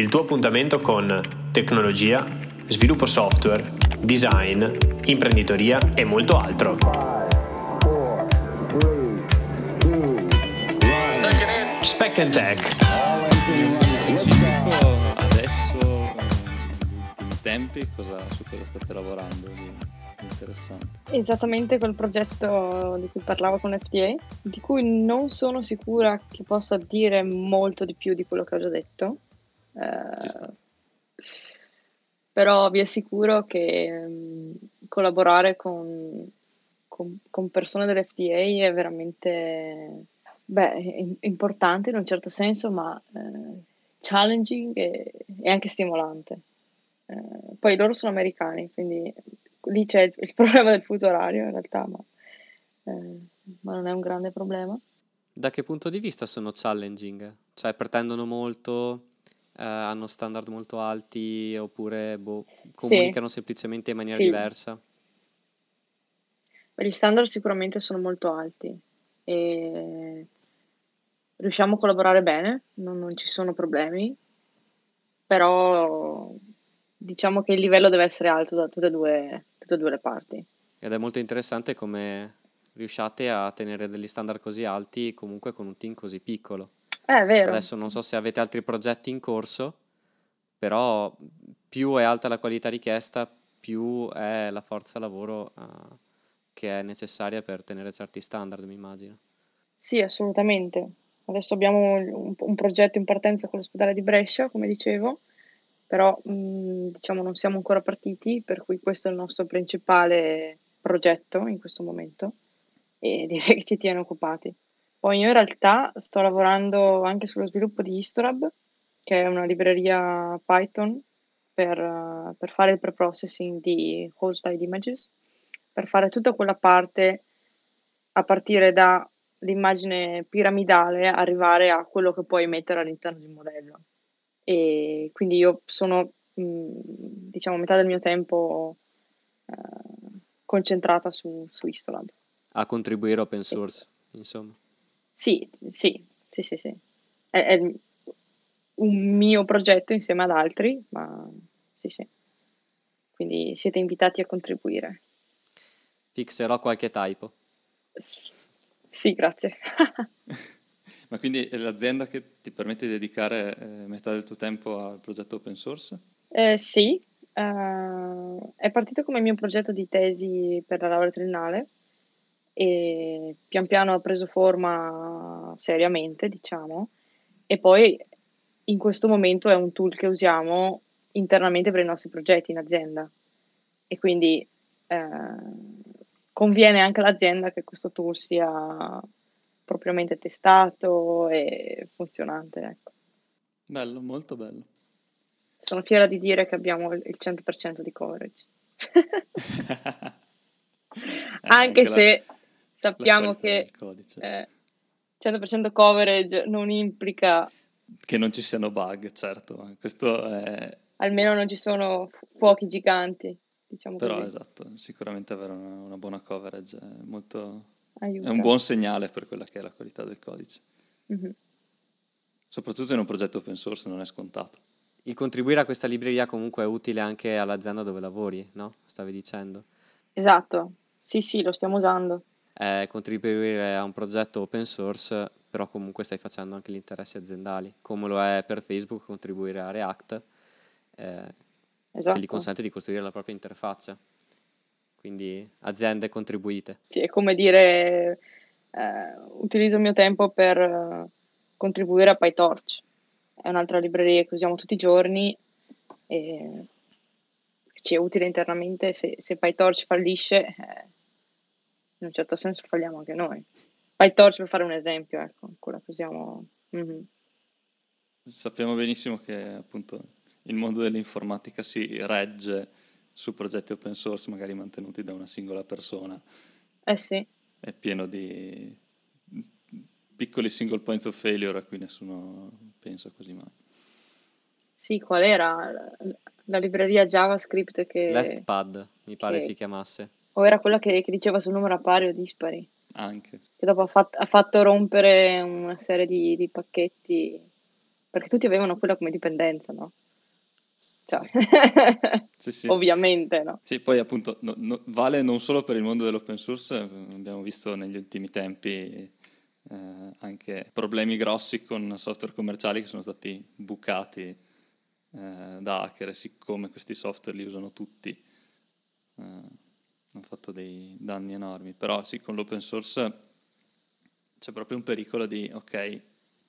il tuo appuntamento con tecnologia, sviluppo software, design, imprenditoria e molto altro. Spec and Tech. adesso, ultimi tempi, cosa, su cosa state lavorando interessante? Esattamente quel progetto di cui parlavo con FDA, di cui non sono sicura che possa dire molto di più di quello che ho già detto. Eh, però vi assicuro che mh, collaborare con, con- con persone dell'FDA è veramente beh, im- importante in un certo senso, ma eh, challenging e, e anche stimolante. Eh, poi loro sono americani, quindi lì c'è il, il problema del fuso orario in realtà, ma, eh, ma non è un grande problema. Da che punto di vista sono challenging? Cioè pretendono molto, eh, hanno standard molto alti oppure boh, comunicano semplicemente in maniera Sì. diversa? Gli standard sicuramente sono molto alti e riusciamo a collaborare bene, non, non ci sono problemi, però diciamo che il livello deve essere alto da tutte e due, tutte e due le parti. Ed è molto interessante come riusciate a tenere degli standard così alti comunque con un team così piccolo. Eh, è vero, Adesso non so se avete altri progetti in corso, però più è alta la qualità richiesta, più è la forza lavoro eh, che è necessaria per tenere certi standard, mi immagino. sì, assolutamente. Adesso abbiamo un, un progetto in partenza con l'ospedale di Brescia, come dicevo, però mh, diciamo non siamo ancora partiti, per cui questo è il nostro principale progetto in questo momento e direi che ci tiene occupati. Poi io in realtà sto lavorando anche sullo sviluppo di Historab, che è una libreria Python per, eh, per fare il preprocessing di host-side images, per fare tutta quella parte a partire dall'immagine piramidale, arrivare a quello che puoi mettere all'interno di un modello. E quindi io sono, mh, diciamo, metà del mio tempo eh, concentrata su, su Histolab. A contribuire open source, insomma. Sì, sì, sì, sì, sì. È, è un mio progetto insieme ad altri, ma sì, sì. Quindi siete invitati a contribuire. Fixerò qualche typo. Sì, grazie. Ma quindi è l'azienda che ti permette di dedicare eh, metà del tuo tempo al progetto open source? Eh, sì, eh, è partito come mio progetto di tesi per la laurea triennale e pian piano ha preso forma seriamente, diciamo, e poi in questo momento è un tool che usiamo internamente per i nostri progetti in azienda e quindi eh, conviene anche all'azienda che questo tool sia propriamente testato e funzionante, ecco. Bello, molto bello. Sono fiera di dire che abbiamo il il 100% di coverage. Eh, Anche la- se la sappiamo che eh, 100% coverage non implica, Che non ci siano bug, certo. Questo è... almeno non ci sono fu- fuochi giganti, diciamo Però così. esatto, sicuramente avere una, una buona coverage è, molto, è un buon segnale per quella che è la qualità del codice. Mhm. Soprattutto in un progetto open source non è scontato. Il contribuire a questa libreria comunque è utile anche all'azienda dove lavori, no? Stavi dicendo. Esatto, sì, sì, lo stiamo usando. Eh, contribuire a un progetto open source, però comunque stai facendo anche gli interessi aziendali, come lo è per Facebook contribuire a React, eh, che Esatto. gli consente di costruire la propria interfaccia. Quindi aziende contribuite. Sì, è come dire, eh, utilizzo il mio tempo per eh, contribuire a PyTorch. È un'altra libreria che usiamo tutti i giorni e ci è utile internamente. Se, se PyTorch fallisce, eh, in un certo senso falliamo anche noi. PyTorch per fare un esempio, ecco, quella che usiamo. Mhm. Sappiamo benissimo che appunto il mondo dell'informatica si regge su progetti open source magari mantenuti da una singola persona. Eh sì, È pieno di piccoli single points of failure a cui nessuno pensa quasi mai. sì, qual era la, la libreria JavaScript che... LeftPad, mi pare che- si chiamasse. O era quella che, che diceva sul numero a pari o dispari? Anche. che dopo ha, fat- ha fatto rompere una serie di, di pacchetti perché tutti avevano quella come dipendenza, no? Cioè, Sì, sì. ovviamente, no? Sì, poi appunto no- no- vale non solo per il mondo dell'open source, abbiamo visto negli ultimi tempi eh, anche problemi grossi con software commerciali che sono stati bucati eh, da hacker siccome questi software li usano tutti eh, hanno fatto dei danni enormi. Però sì, con l'open source c'è proprio un pericolo di, ok,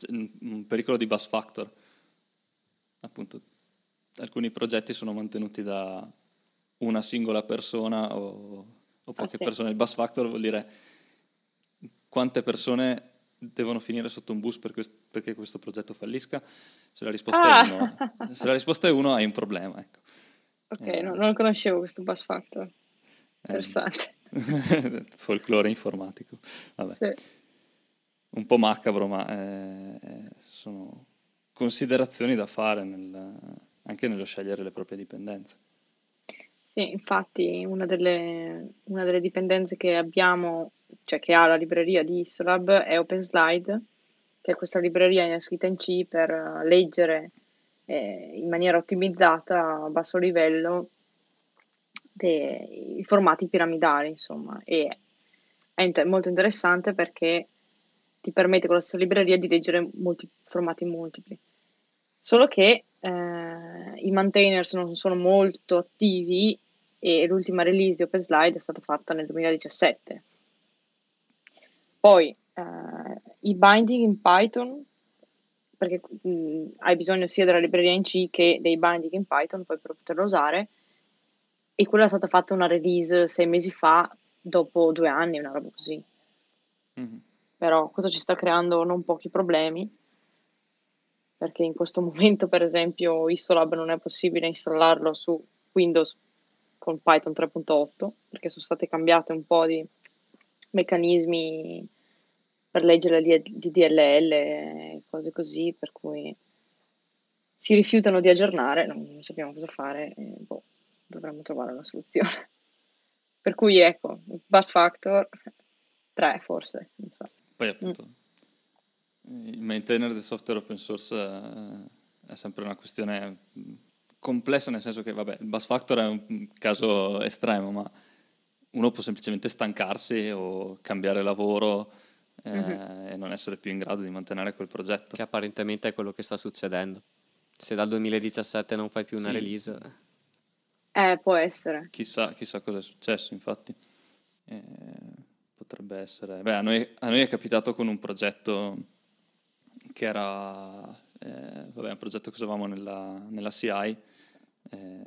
un pericolo di bus factor. Appunto, alcuni progetti sono mantenuti da una singola persona o, o poche sì. persone. Il bus factor vuol dire quante persone devono finire sotto un bus per quest- perché questo progetto fallisca. Se la risposta Ah! è uno, se la risposta è uno hai un problema. Ecco. Ok, Eh. no- non conoscevo questo bus factor. Eh, Interessante. folklore informatico. Vabbè. Sì. un po' macabro, ma eh, sono considerazioni da fare nel- anche nello scegliere le proprie dipendenze. Sì, infatti una delle, una delle dipendenze che abbiamo, cioè che ha la libreria di Isolab è OpenSlide, che è questa libreria scritta in C per eh, leggere eh, in maniera ottimizzata a basso livello de- i formati piramidali, insomma, e è inter- molto interessante perché ti permette con la stessa libreria di leggere molti formati multipli. Solo che eh, i maintainers non sono molto attivi e l'ultima release di OpenSlide è stata fatta nel 2017. Poi eh, i binding in Python, perché mh, hai bisogno sia della libreria in C che dei binding in Python poi per poterlo usare, e quella è stata fatta una release sei mesi fa, dopo due anni, una roba così. Mhm. Però questo ci sta creando non pochi problemi, perché in questo momento, per esempio, Istolab non è possibile installarlo su Windows con Python 3.8, perché sono state cambiate un po' di meccanismi per leggere di, DLL e cose così, per cui si rifiutano di aggiornare, non, sappiamo cosa fare, e, boh, dovremmo trovare una soluzione. Per cui ecco, bus factor 3 forse, non so. Poi appunto il maintainer del software open source eh, è sempre una questione mh, complessa nel senso che vabbè, il bus factor è un caso estremo, ma uno può semplicemente stancarsi o cambiare lavoro eh, Mhm. e non essere più in grado di mantenere quel progetto. Che apparentemente è quello che sta succedendo. Se dal 2017 non fai più una Sì. release, eh, può essere. Chissà, chissà cosa è successo, infatti. Eh, potrebbe essere... Beh, a noi, a noi è capitato con un progetto che era... eh, vabbè, un progetto che usavamo nella, nella CI, eh,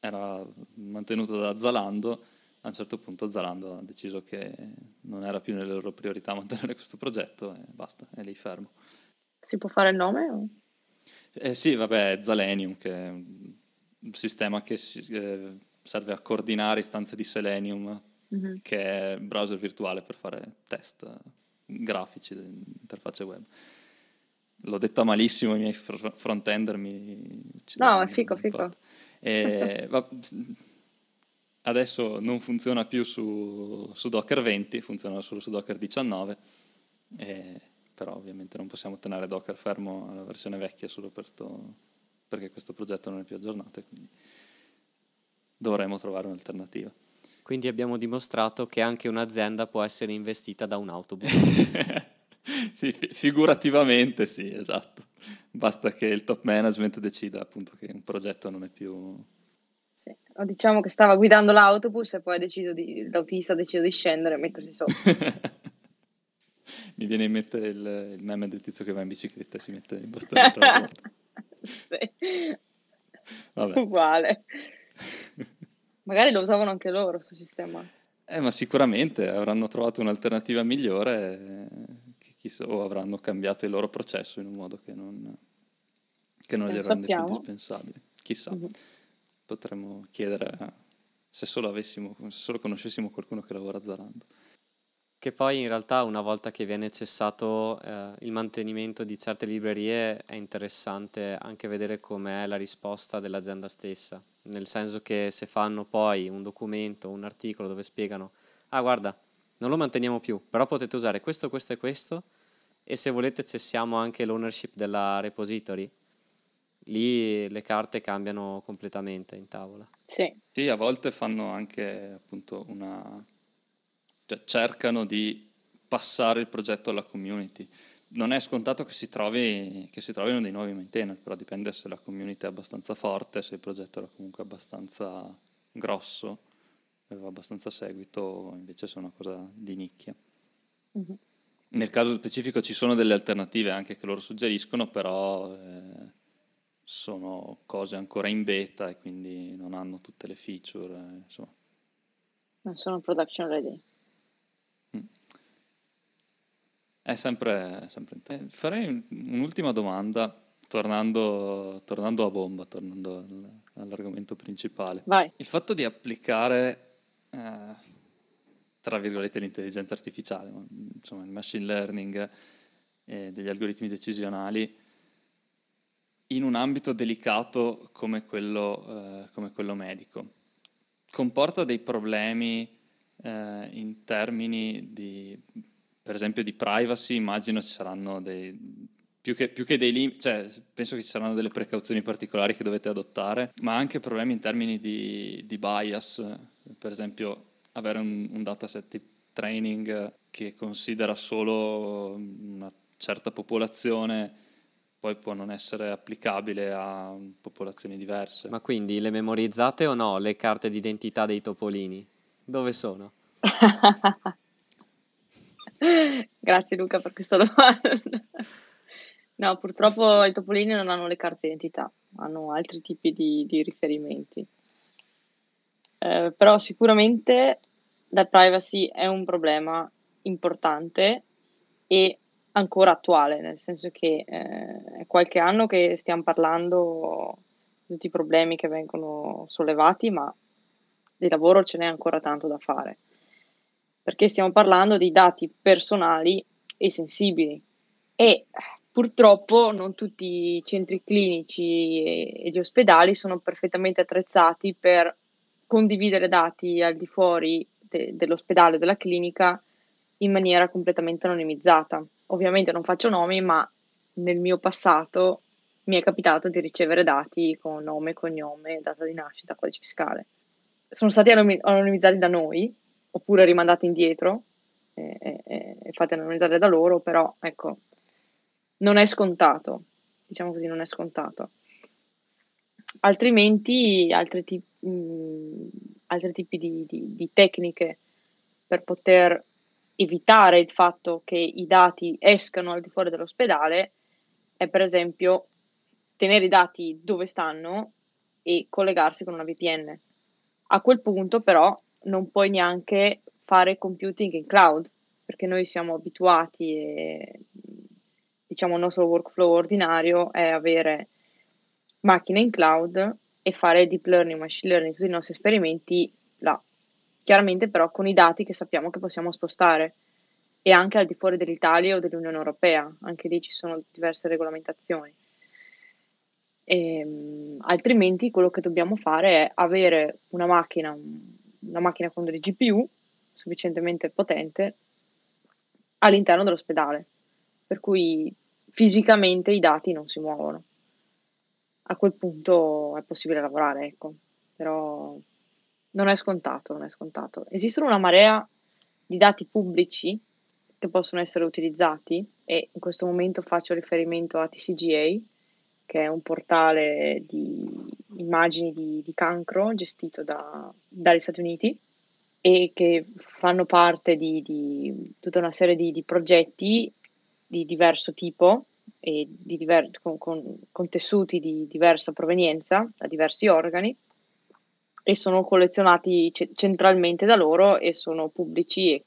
era mantenuto da Zalando, a un certo punto Zalando ha deciso che non era più nelle loro priorità mantenere questo progetto e basta, è lì fermo. Si può fare il nome? o- Eh, sì, vabbè, Zalenium, che un sistema che eh, serve a coordinare istanze di Selenium, Mhm. che è un browser virtuale per fare test eh, grafici di interfacce web. L'ho detta malissimo, i miei fr- frontender mi... No, è fico, fico. E, va- adesso non funziona più su, su Docker 20, funziona solo su Docker 19, e- però ovviamente non possiamo tenere Docker fermo alla versione vecchia solo per sto- perché questo progetto non è più aggiornato e quindi dovremo trovare un'alternativa. quindi abbiamo dimostrato che anche un'azienda può essere investita da un autobus. sì, fi- figurativamente sì, esatto. Basta che il top management decida appunto che un progetto non è più... Sì. O diciamo che stava guidando l'autobus e poi ha deciso di, l'autista ha deciso di scendere e mettersi sotto. Mi viene in mente il, il meme del tizio che va in bicicletta e si mette in bastone tra le ruote. Sì. Vabbè. Uguale. Magari lo usavano anche loro, questo sistema. Eh, ma sicuramente avranno trovato un'alternativa migliore eh, che chissà- o avranno cambiato il loro processo in un modo che non, che non Non li rende più sappiamo. indispensabili. Chissà, Mhm. potremmo chiedere se solo avessimo, se solo conoscessimo qualcuno che lavora a Zalando. Che poi in realtà una volta che viene cessato eh, il mantenimento di certe librerie è interessante anche vedere com'è la risposta dell'azienda stessa, nel senso che se fanno poi un documento, un articolo dove spiegano, ah guarda, non lo manteniamo più, però potete usare questo, questo e questo, e se volete cessiamo anche l'ownership della repository. Lì le carte cambiano completamente in tavola. Sì. Sì, a volte fanno anche appunto una... cioè cercano di passare il progetto alla community. Non è scontato che si, trovi, che si trovino dei nuovi maintainer, però dipende se la community è abbastanza forte, se il progetto era comunque abbastanza grosso, aveva abbastanza seguito, invece se è una cosa di nicchia. Mhm. Nel caso specifico ci sono delle alternative anche che loro suggeriscono, però eh, sono cose ancora in beta e quindi non hanno tutte le feature. eh, insomma. Non sono production ready. È sempre, sempre eh, Farei un- un'ultima domanda, tornando, tornando a bomba, tornando al- all'argomento principale. Vai. Il fatto di applicare, eh, tra virgolette, l'intelligenza artificiale, ma, insomma il machine learning e degli algoritmi decisionali in un ambito delicato come quello, eh, come quello medico, comporta dei problemi eh, in termini di, per esempio, di privacy, immagino ci saranno dei... Più che, più che dei limiti, cioè penso che ci saranno delle precauzioni particolari che dovete adottare, ma anche problemi in termini di, di bias, per esempio avere un, un dataset di training che considera solo una certa popolazione, poi può non essere applicabile a popolazioni diverse. Ma quindi le memorizzate o no le carte d'identità dei topolini? Dove sono? Grazie Luca per questa domanda. No, purtroppo i topolini non hanno le carte d'identità, hanno altri tipi di, di riferimenti. Eh, però sicuramente la privacy è un problema importante e ancora attuale, nel senso che eh, è qualche anno che stiamo parlando di tutti i problemi che vengono sollevati, ma di lavoro ce n'è ancora tanto da fare, perché stiamo parlando di dati personali e sensibili e purtroppo non tutti i centri clinici e, gli ospedali sono perfettamente attrezzati per condividere dati al di fuori de- dell'ospedale della clinica in maniera completamente anonimizzata. Ovviamente non faccio nomi, ma nel mio passato mi è capitato di ricevere dati con nome, cognome, data di nascita, codice fiscale. Sono stati anonimizzati da noi, oppure rimandati indietro e, e- e fatti anonimizzare da loro, però ecco, non è scontato, diciamo così, non è scontato. Altrimenti altri, ti- mh, altri tipi di, di- di tecniche per poter evitare il fatto che i dati escano al di fuori dell'ospedale è per esempio tenere i dati dove stanno e collegarsi con una VPN. A quel punto però non puoi neanche fare computing in cloud, perché noi siamo abituati e diciamo il nostro workflow ordinario è avere macchine in cloud e fare deep learning, machine learning, tutti i nostri esperimenti là. Chiaramente però con i dati che sappiamo che possiamo spostare e anche al di fuori dell'Italia o dell'Unione Europea, anche lì ci sono diverse regolamentazioni. Ehm, altrimenti quello che dobbiamo fare è avere una macchina, una macchina con delle GPU sufficientemente potente all'interno dell'ospedale, per cui fisicamente i dati non si muovono. A quel punto è possibile lavorare, ecco, però non è scontato, non è scontato. Esistono una marea di dati pubblici che possono essere utilizzati e in questo momento faccio riferimento a TCGA, che è un portale di immagini di, di cancro gestito da- dagli Stati Uniti e che fanno parte di, di tutta una serie di, di progetti di diverso tipo e di diver- con, con- con tessuti di diversa provenienza da diversi organi e sono collezionati ce- centralmente da loro e sono pubblici e-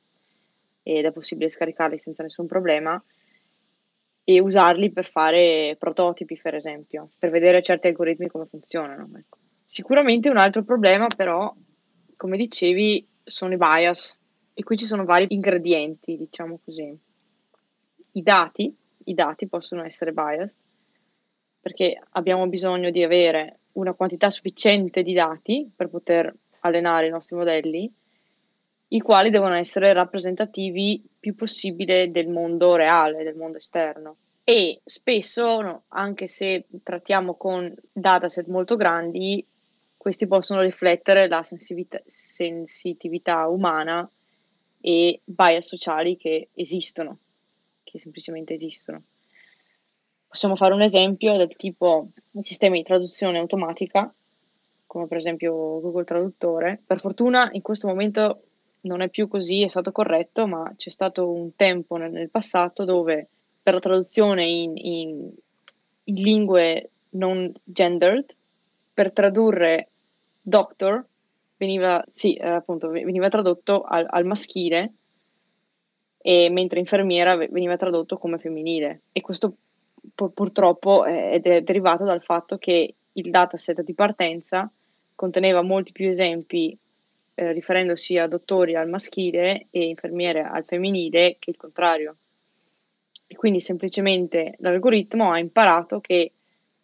ed è possibile scaricarli senza nessun problema e usarli per fare prototipi, per esempio, per vedere certi algoritmi come funzionano. ecco. Sicuramente un altro problema, però, come dicevi, sono i bias e qui ci sono vari ingredienti, diciamo così. I dati, i dati possono essere biased perché abbiamo bisogno di avere una quantità sufficiente di dati per poter allenare i nostri modelli i quali devono essere rappresentativi più possibile del mondo reale, del mondo esterno. E spesso, anche se trattiamo con dataset molto grandi, questi possono riflettere la sensitività, sensitività umana e bias sociali che esistono, che semplicemente esistono. Possiamo fare un esempio del tipo sistemi di traduzione automatica, come per esempio Google Traduttore. Per fortuna in questo momento non è più così, è stato corretto, ma c'è stato un tempo nel, nel passato dove per la traduzione in, in, in lingue non gendered, per tradurre doctor veniva, sì, eh, appunto, veniva tradotto al, al maschile, e mentre infermiera veniva tradotto come femminile. E questo pu- purtroppo è, è derivato dal fatto che il dataset di partenza conteneva molti più esempi eh, riferendosi a dottori al maschile e infermiere al femminile che il contrario. E quindi semplicemente l'algoritmo ha imparato che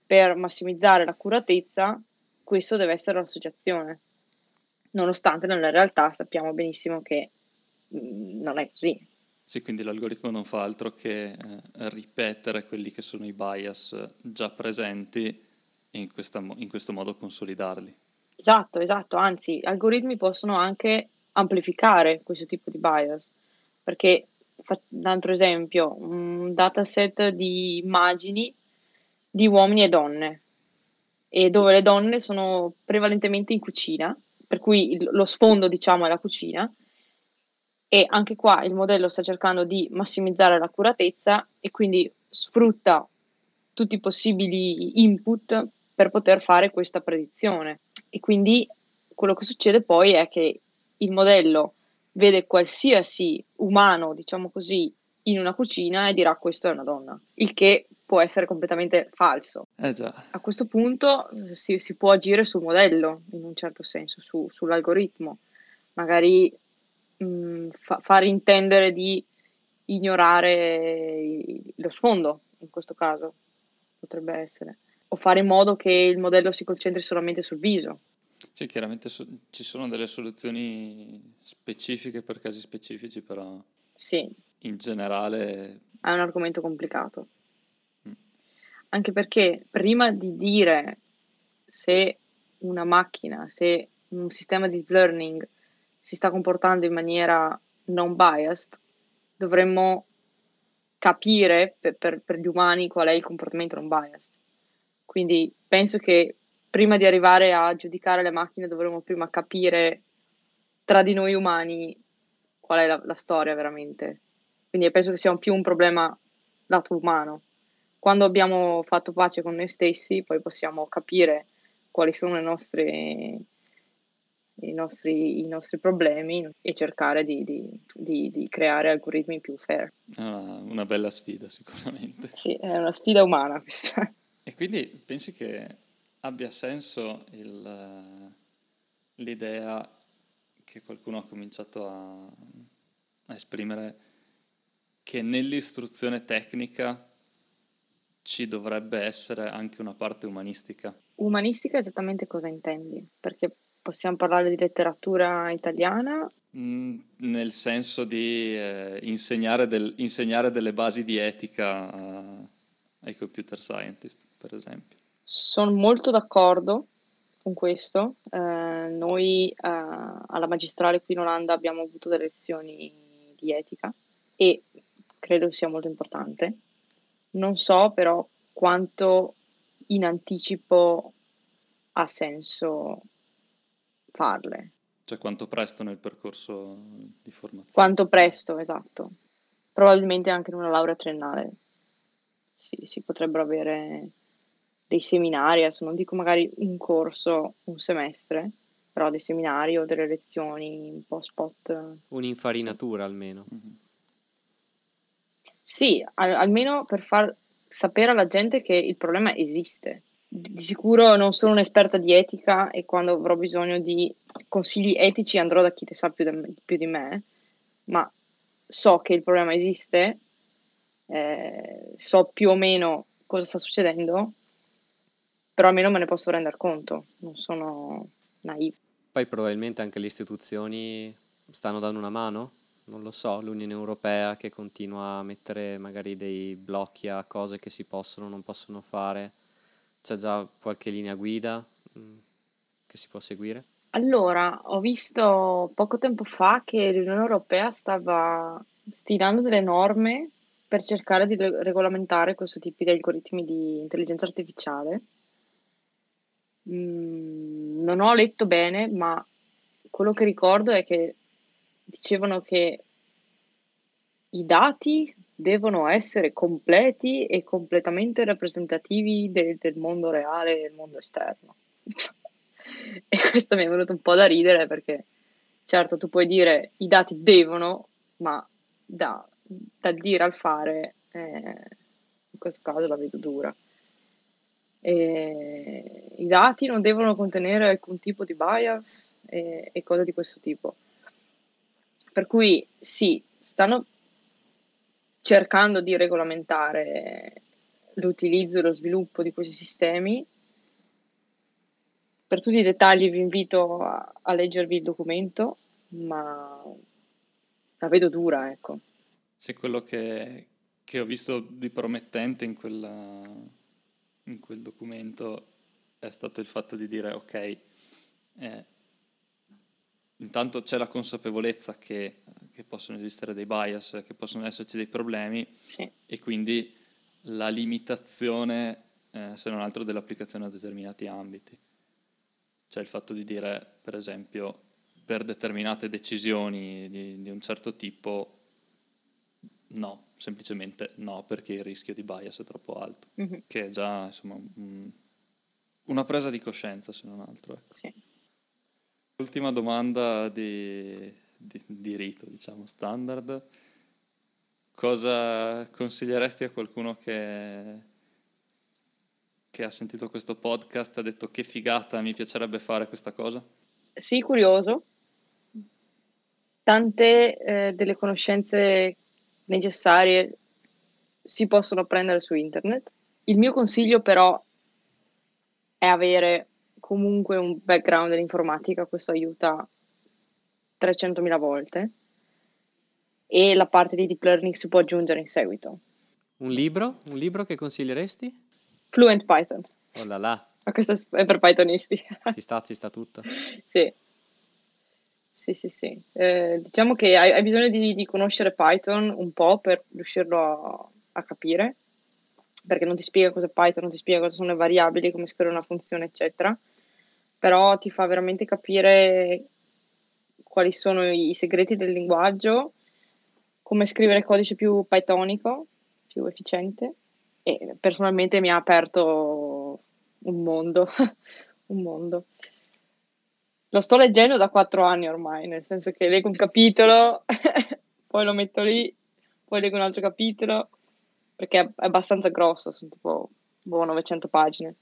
per massimizzare l'accuratezza questo deve essere l'associazione, nonostante nella realtà sappiamo benissimo che mm, non è così. Sì, quindi l'algoritmo non fa altro che eh, ripetere quelli che sono i bias già presenti e in, questa, in questo modo consolidarli. Esatto, esatto, anzi, algoritmi possono anche amplificare questo tipo di bias, perché un altro esempio, un dataset di immagini di uomini e donne, e dove le donne sono prevalentemente in cucina, per cui il, lo sfondo diciamo è la cucina, e anche qua il modello sta cercando di massimizzare l'accuratezza e quindi sfrutta tutti i possibili input per poter fare questa predizione. E quindi quello che succede poi è che il modello vede qualsiasi umano, diciamo così, in una cucina e dirà questa è una donna, il che può essere completamente falso. Eh A questo punto eh, si, si, può agire sul modello, in un certo senso, su, sull'algoritmo, magari mh, mm, fa, far intendere di ignorare lo sfondo, in questo caso, potrebbe essere o fare in modo che il modello si concentri solamente sul viso. Sì, chiaramente so- ci sono delle soluzioni specifiche per casi specifici, però sì. in generale... È un argomento complicato. Mm. Anche perché prima di dire se una macchina, se un sistema di deep learning si sta comportando in maniera non biased, dovremmo capire per, per, per gli umani qual è il comportamento non biased. Quindi penso che prima di arrivare a giudicare le macchine dovremmo prima capire tra di noi umani qual è la, la storia veramente. Quindi penso che sia più un problema lato umano. Quando abbiamo fatto pace con noi stessi, poi possiamo capire quali sono nostre, i, nostri, i nostri problemi e cercare di, di, di, di creare algoritmi più fair. Una, una bella sfida sicuramente. Sì, è una sfida umana questa. E quindi pensi che abbia senso il, l'idea che qualcuno ha cominciato a, a esprimere che nell'istruzione tecnica ci dovrebbe essere anche una parte umanistica. Umanistica esattamente cosa intendi? Perché possiamo parlare di letteratura italiana? Mm, nel senso di eh, insegnare, del, insegnare, delle basi di etica a, ai computer scientist, per esempio. Sono molto d'accordo con questo. Eh, noi eh, alla magistrale qui in Olanda abbiamo avuto delle lezioni di etica e credo sia molto importante. Non so però quanto in anticipo ha senso farle. Cioè quanto presto nel percorso di formazione? Quanto presto, esatto. Probabilmente anche in una laurea triennale si, si potrebbero avere dei seminari, adesso non dico magari un corso, un semestre, però dei seminari o delle lezioni un po' spot. Un'infarinatura almeno. Mm-hmm. Sì, al- almeno per far sapere alla gente che il problema esiste. Di sicuro non sono un'esperta di etica e quando avrò bisogno di consigli etici andrò da chi ne sa più, de- più di me, ma so che il problema esiste eh, so più o meno cosa sta succedendo, però almeno me ne posso rendere conto, non sono naive. Poi probabilmente anche le istituzioni stanno dando una mano? Non lo so, l'Unione Europea che continua a mettere magari dei blocchi a cose che si possono o non possono fare. C'è già qualche linea guida mm, che si può seguire? Allora, ho visto poco tempo fa che l'Unione Europea stava stilando delle norme per cercare di regolamentare questo tipo di algoritmi di intelligenza artificiale. Mm, non ho letto bene, ma quello che ricordo è che dicevano che i dati devono essere completi e completamente rappresentativi de- del mondo reale e del mondo esterno. e questo mi è venuto un po' da ridere perché certo tu puoi dire i dati devono, ma da, dal dire al fare eh, in questo caso la vedo dura. E I dati non devono contenere alcun tipo di bias e, e cose di questo tipo. Per cui sì, stanno cercando di regolamentare l'utilizzo e lo sviluppo di questi sistemi. Per tutti i dettagli vi invito a, a leggervi il documento, ma la vedo dura, ecco. Sì, quello che, che ho visto di promettente in, quella, in, quel documento è stato il fatto di dire, ok, eh, intanto c'è la consapevolezza che, che, possono esistere dei bias, che possono esserci dei problemi sì. e quindi la limitazione, eh, se non altro, dell'applicazione a determinati ambiti. Cioè il fatto di dire, per esempio, per determinate decisioni di, di un certo tipo, no, semplicemente no, perché il rischio di bias è troppo alto, mm-hmm. che è già insomma un, una presa di coscienza, se non altro. Ecco. Sì. Ultima domanda di, di, di rito, diciamo, standard. Cosa consiglieresti a qualcuno che, che ha sentito questo podcast e ha detto che figata, mi piacerebbe fare questa cosa? Sì, curioso. Tante eh, delle conoscenze necessarie si possono prendere su internet. Il mio consiglio però è avere comunque un background dell'informatica, questo aiuta 300.000 volte e la parte di deep learning si può aggiungere in seguito. Un libro? Un libro che consiglieresti? Fluent Python. Oh là là. Ma questo è per Pythonisti. Ci sta, ci sta tutto. sì. Sì, sì, sì. Eh, diciamo che hai, hai bisogno di, di, conoscere Python un po' per riuscirlo a, a, capire, perché non ti spiega cosa è Python, non ti spiega cosa sono le variabili, come scrivere una funzione, eccetera. Però ti fa veramente capire quali sono i, segreti del linguaggio, come scrivere codice più pythonico, più efficiente. E personalmente mi ha aperto un mondo, un mondo. Lo sto leggendo da quattro anni ormai, nel senso che leggo un capitolo, poi lo metto lì, poi leggo un altro capitolo, perché è abbastanza grosso, sono tipo boh, 900 pagine.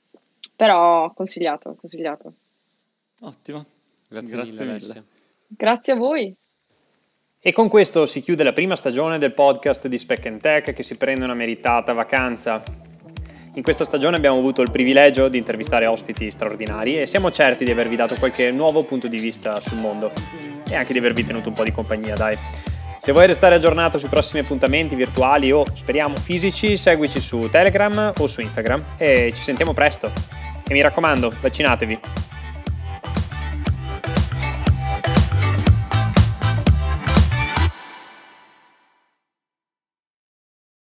Però consigliato, consigliato. Ottimo. Grazie, Grazie mille. mille. Grazie a voi. E con questo si chiude la prima stagione del podcast di Spec Tech che si prende una meritata vacanza. In questa stagione abbiamo avuto il privilegio di intervistare ospiti straordinari e siamo certi di avervi dato qualche nuovo punto di vista sul mondo e anche di avervi tenuto un po' di compagnia, dai. Se vuoi restare aggiornato sui prossimi appuntamenti virtuali o speriamo fisici, seguici su Telegram o su Instagram e ci sentiamo presto. E mi raccomando, vaccinatevi.